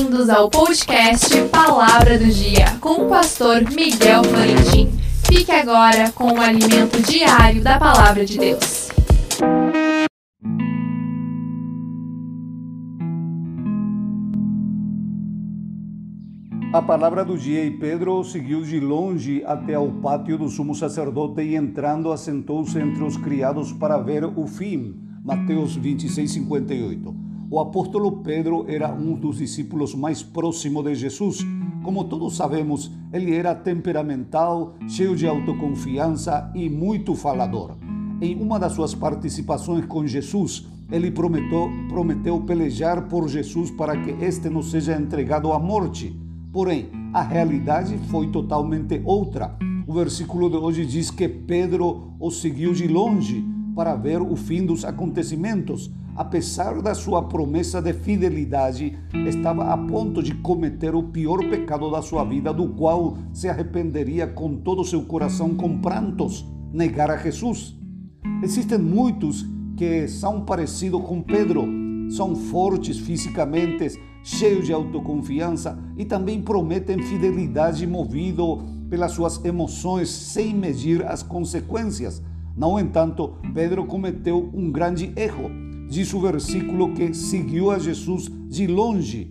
Bem-vindos ao podcast Palavra do Dia com o pastor Miguel Florentin. Fique agora com o alimento diário da Palavra de Deus. A palavra do dia e Pedro seguiu de longe até ao pátio do sumo sacerdote e entrando assentou-se entre os criados para ver o fim. Mateus 26, 58. O apóstolo Pedro era um dos discípulos mais próximos de Jesus. Como todos sabemos, ele era temperamental, cheio de autoconfiança e muito falador. Em uma das suas participações com Jesus, ele prometeu, prometeu pelejar por Jesus para que este não seja entregado à morte. Porém, a realidade foi totalmente outra. O versículo de hoje diz que Pedro o seguiu de longe para ver o fim dos acontecimentos. Apesar da sua promessa de fidelidade, estava a ponto de cometer o pior pecado da sua vida, do qual se arrependeria com todo o seu coração com prantos, negar a Jesus. Existem muitos que são parecidos com Pedro, são fortes fisicamente, cheios de autoconfiança e também prometem fidelidade movido pelas suas emoções sem medir as consequências. No entanto, Pedro cometeu um grande erro. Diz o versículo que seguiu a Jesus de longe.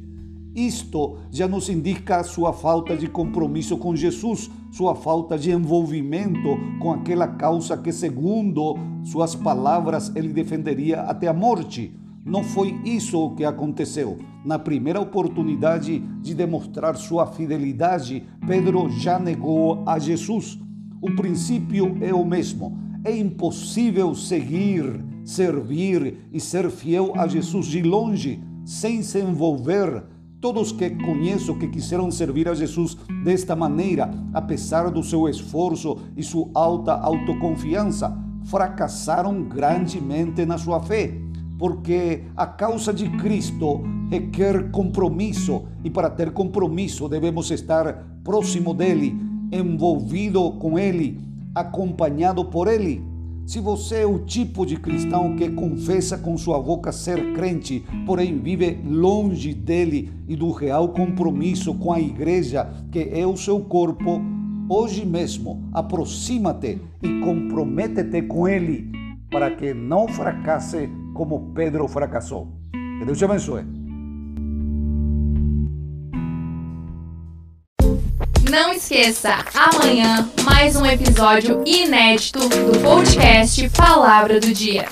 Isto já nos indica sua falta de compromisso com Jesus, sua falta de envolvimento com aquela causa que, segundo suas palavras, ele defenderia até a morte. Não foi isso o que aconteceu. Na primeira oportunidade de demonstrar sua fidelidade, Pedro já negou a Jesus. O princípio é o mesmo. É impossível seguir, servir e ser fiel a Jesus de longe, sem se envolver. Todos que conheço que quiseram servir a Jesus desta maneira, apesar do seu esforço e sua alta autoconfiança, fracassaram grandemente na sua fé porque a causa de Cristo requer compromisso e para ter compromisso devemos estar próximo dele, envolvido com ele, acompanhado por ele. Se você é o tipo de cristão que confessa com sua boca ser crente, porém vive longe dele e do real compromisso com a igreja, que é o seu corpo, hoje mesmo aproxima-te e compromete-te com ele para que não fracasse como Pedro fracassou. Que Deus te abençoe. Não esqueça, amanhã mais um episódio inédito do podcast Palavra do Dia.